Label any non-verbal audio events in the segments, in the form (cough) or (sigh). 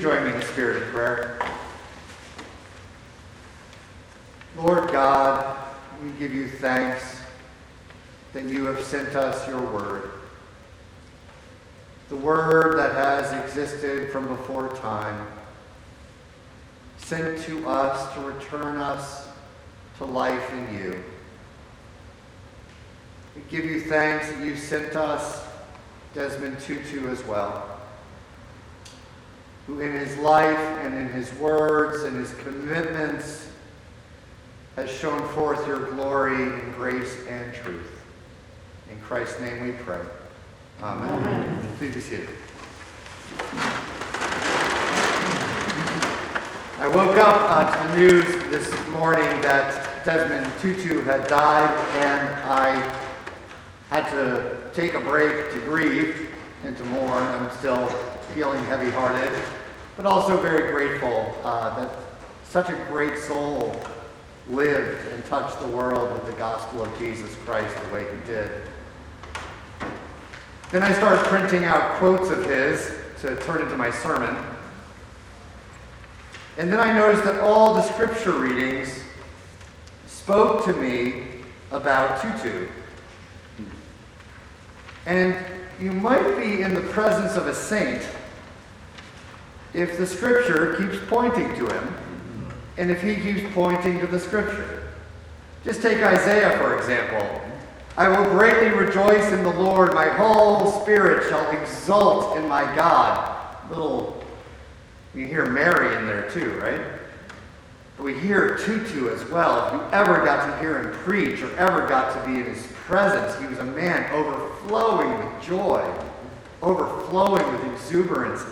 Join me in the spirit of prayer. Lord God, we give you thanks that you have sent us your word. The word that has existed from before time, sent to us to return us to life in you. We give you thanks that you sent us Desmond Tutu as well who in his life and in his words and his commitments has shown forth your glory and grace and truth. In Christ's name we pray. Amen. Amen. Please be seated. I woke up uh, to the news this morning that Desmond Tutu had died, and I had to take a break to grieve and to mourn. I'm still feeling heavy hearted but also very grateful uh, that such a great soul lived and touched the world with the gospel of Jesus Christ the way he did. Then I started printing out quotes of his to turn into my sermon. And then I noticed that all the scripture readings spoke to me about Tutu. And you might be in the presence of a saint if the scripture keeps pointing to him and if he keeps pointing to the scripture. Just take Isaiah, for example. I will greatly rejoice in the Lord. My whole spirit shall exult in my God. Little, you hear Mary in there too, right? But we hear Tutu as well. If you ever got to hear him preach or ever got to be in his presence, he was a man overflowing with joy, overflowing with exuberance.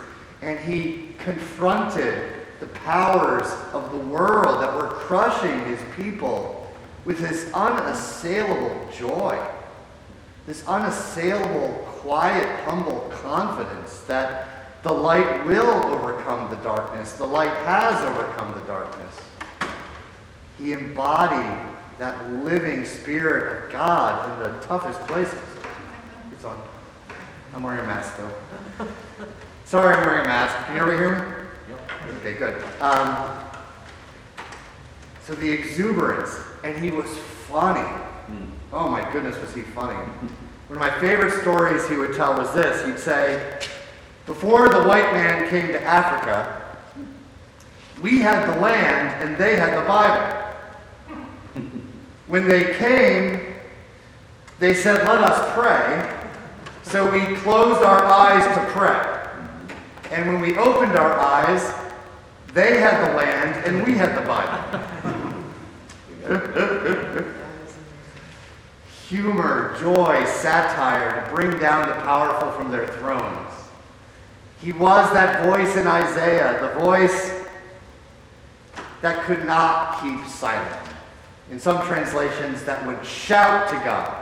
And he confronted the powers of the world that were crushing his people with his unassailable joy, this unassailable, quiet, humble confidence that the light will overcome the darkness. The light has overcome the darkness. He embodied that living spirit of God in the toughest places. It's on. I'm wearing a mask though. (laughs) Sorry, I'm wearing a mask. Can you ever hear me? Yep. Okay, good. Um, so the exuberance, and he was funny. Mm. Oh my goodness, was he funny. One of my favorite stories he would tell was this. He'd say, before the white man came to Africa, we had the land and they had the Bible. (laughs) when they came, they said, let us pray. So we closed our eyes to pray. And when we opened our eyes, they had the land and we had the Bible. Humor, joy, satire to bring down the powerful from their thrones. He was that voice in Isaiah, the voice that could not keep silent. In some translations, that would shout to God.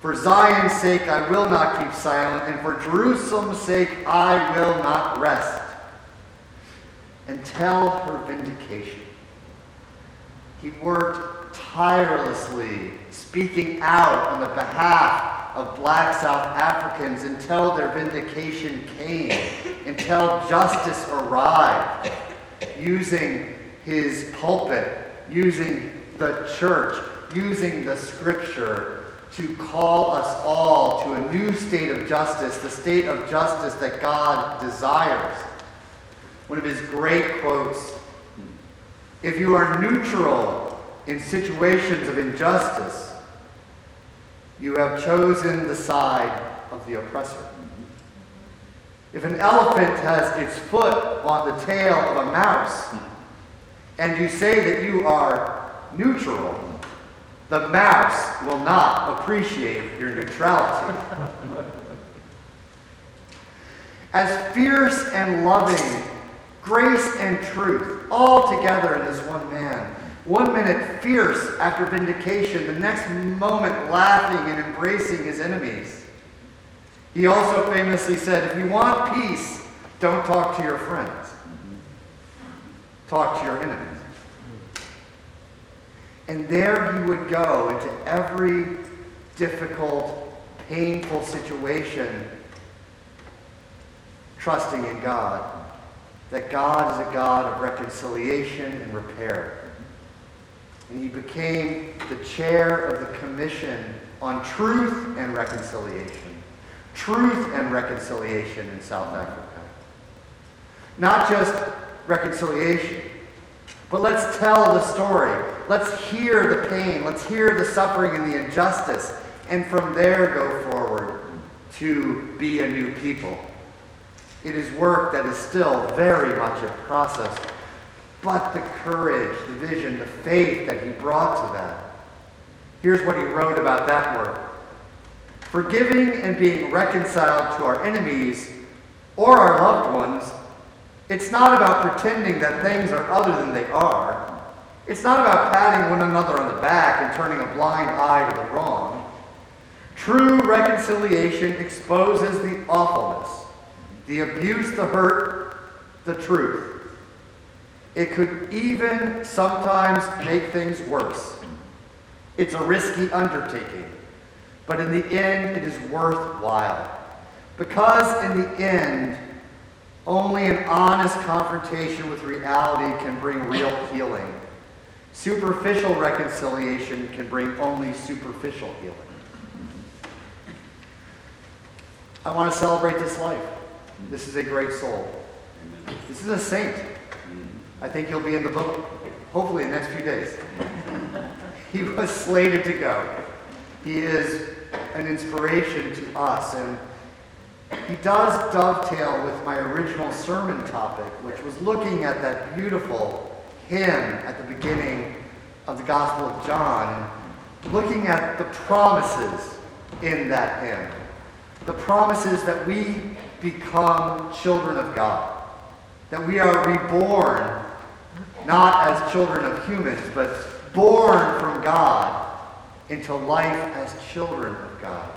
For Zion's sake, I will not keep silent, and for Jerusalem's sake, I will not rest until her vindication. He worked tirelessly, speaking out on the behalf of black South Africans until their vindication came, until justice arrived, using his pulpit, using the church, using the scripture to call us all to a new state of justice, the state of justice that God desires. One of his great quotes If you are neutral in situations of injustice, you have chosen the side of the oppressor. If an elephant has its foot on the tail of a mouse, and you say that you are neutral, the mouse will not appreciate your neutrality. As fierce and loving, grace and truth, all together in this one man. One minute fierce after vindication, the next moment laughing and embracing his enemies. He also famously said, If you want peace, don't talk to your friends, talk to your enemies. And there he would go into every difficult, painful situation, trusting in God, that God is a God of reconciliation and repair. And he became the chair of the Commission on Truth and Reconciliation. Truth and Reconciliation in South Africa. Not just reconciliation, but let's tell the story. Let's hear the pain. Let's hear the suffering and the injustice. And from there go forward to be a new people. It is work that is still very much a process. But the courage, the vision, the faith that he brought to that. Here's what he wrote about that work. Forgiving and being reconciled to our enemies or our loved ones, it's not about pretending that things are other than they are. It's not about patting one another on the back and turning a blind eye to the wrong. True reconciliation exposes the awfulness the abuse, the hurt, the truth. It could even sometimes make things worse. It's a risky undertaking, but in the end, it is worthwhile. Because in the end, only an honest confrontation with reality can bring real healing. Superficial reconciliation can bring only superficial healing. I want to celebrate this life. This is a great soul. This is a saint. I think he'll be in the book, hopefully, in the next few days. (laughs) He was slated to go. He is an inspiration to us. And he does dovetail with my original sermon topic, which was looking at that beautiful hymn at the beginning of the Gospel of John, looking at the promises in that hymn. The promises that we become children of God. That we are reborn, not as children of humans, but born from God into life as children of God.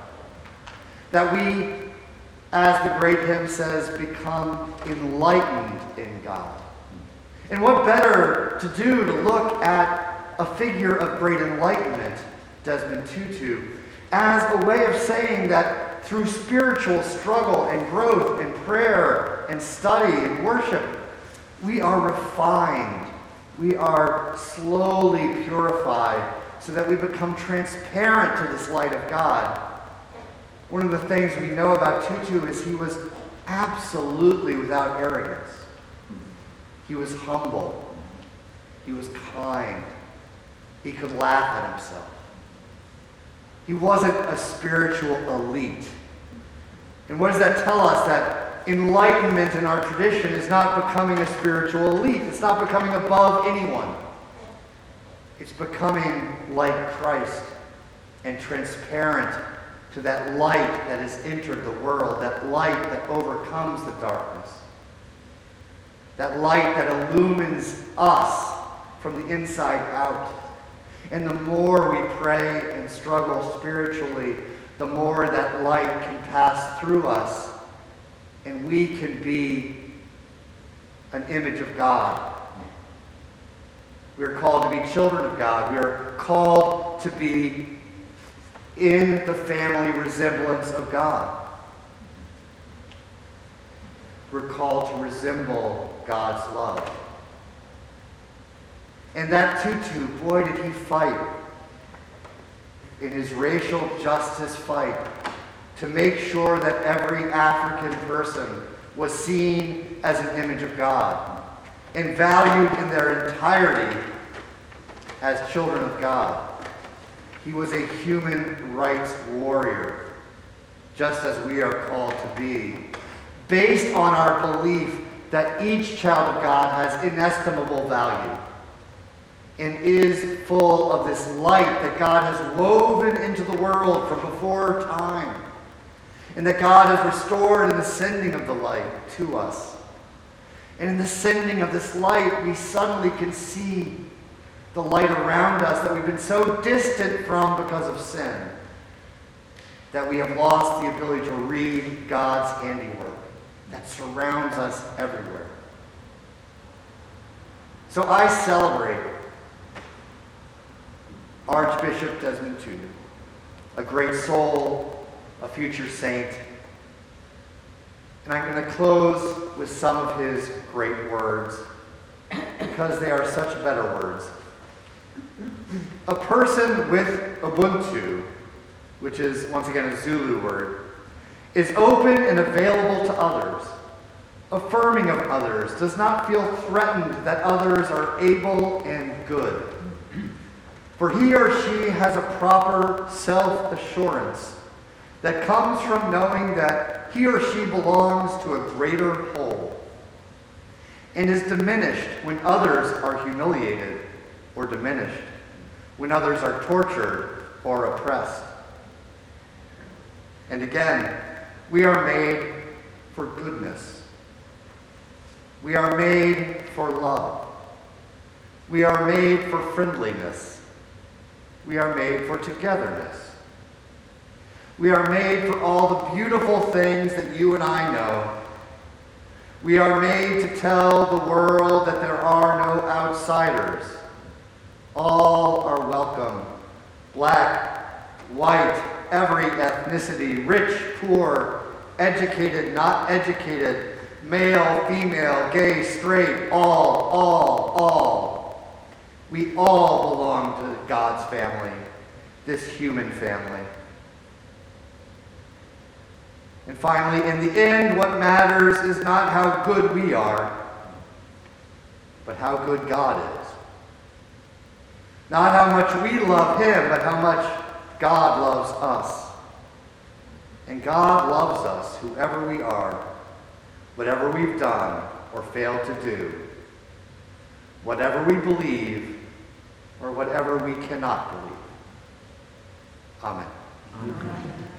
That we, as the great hymn says, become enlightened in God. And what better to do to look at a figure of great enlightenment, Desmond Tutu, as a way of saying that through spiritual struggle and growth and prayer and study and worship, we are refined. We are slowly purified so that we become transparent to this light of God. One of the things we know about Tutu is he was absolutely without arrogance. He was humble. He was kind. He could laugh at himself. He wasn't a spiritual elite. And what does that tell us? That enlightenment in our tradition is not becoming a spiritual elite. It's not becoming above anyone. It's becoming like Christ and transparent to that light that has entered the world, that light that overcomes the darkness, that light that illumines us from the inside out. And the more we pray and struggle spiritually, the more that light can pass through us and we can be an image of God. We are called to be children of God. We are called to be in the family resemblance of God. We're called to resemble God's love. And that tutu, boy, did he fight in his racial justice fight to make sure that every African person was seen as an image of God and valued in their entirety as children of God. He was a human rights warrior, just as we are called to be, based on our belief that each child of God has inestimable value and is full of this light that God has woven into the world from before time, and that God has restored in the sending of the light to us. And in the sending of this light, we suddenly can see the light around us that we've been so distant from because of sin that we have lost the ability to read God's handiwork that surrounds us everywhere. So I celebrate Archbishop Desmond Tutu, a great soul, a future saint. And I'm going to close with some of his great words because they are such better words. A person with Ubuntu, which is once again a Zulu word, is open and available to others, affirming of others, does not feel threatened that others are able and good. For he or she has a proper self assurance that comes from knowing that he or she belongs to a greater whole and is diminished when others are humiliated or diminished, when others are tortured or oppressed. And again, we are made for goodness. We are made for love. We are made for friendliness. We are made for togetherness. We are made for all the beautiful things that you and I know. We are made to tell the world that there are no outsiders. All are welcome. Black, white, every ethnicity, rich, poor, educated, not educated, male, female, gay, straight, all, all, all. We all belong to God's family, this human family. And finally, in the end, what matters is not how good we are, but how good God is. Not how much we love Him, but how much God loves us. And God loves us, whoever we are, whatever we've done or failed to do, whatever we believe or whatever we cannot believe. Amen. Amen.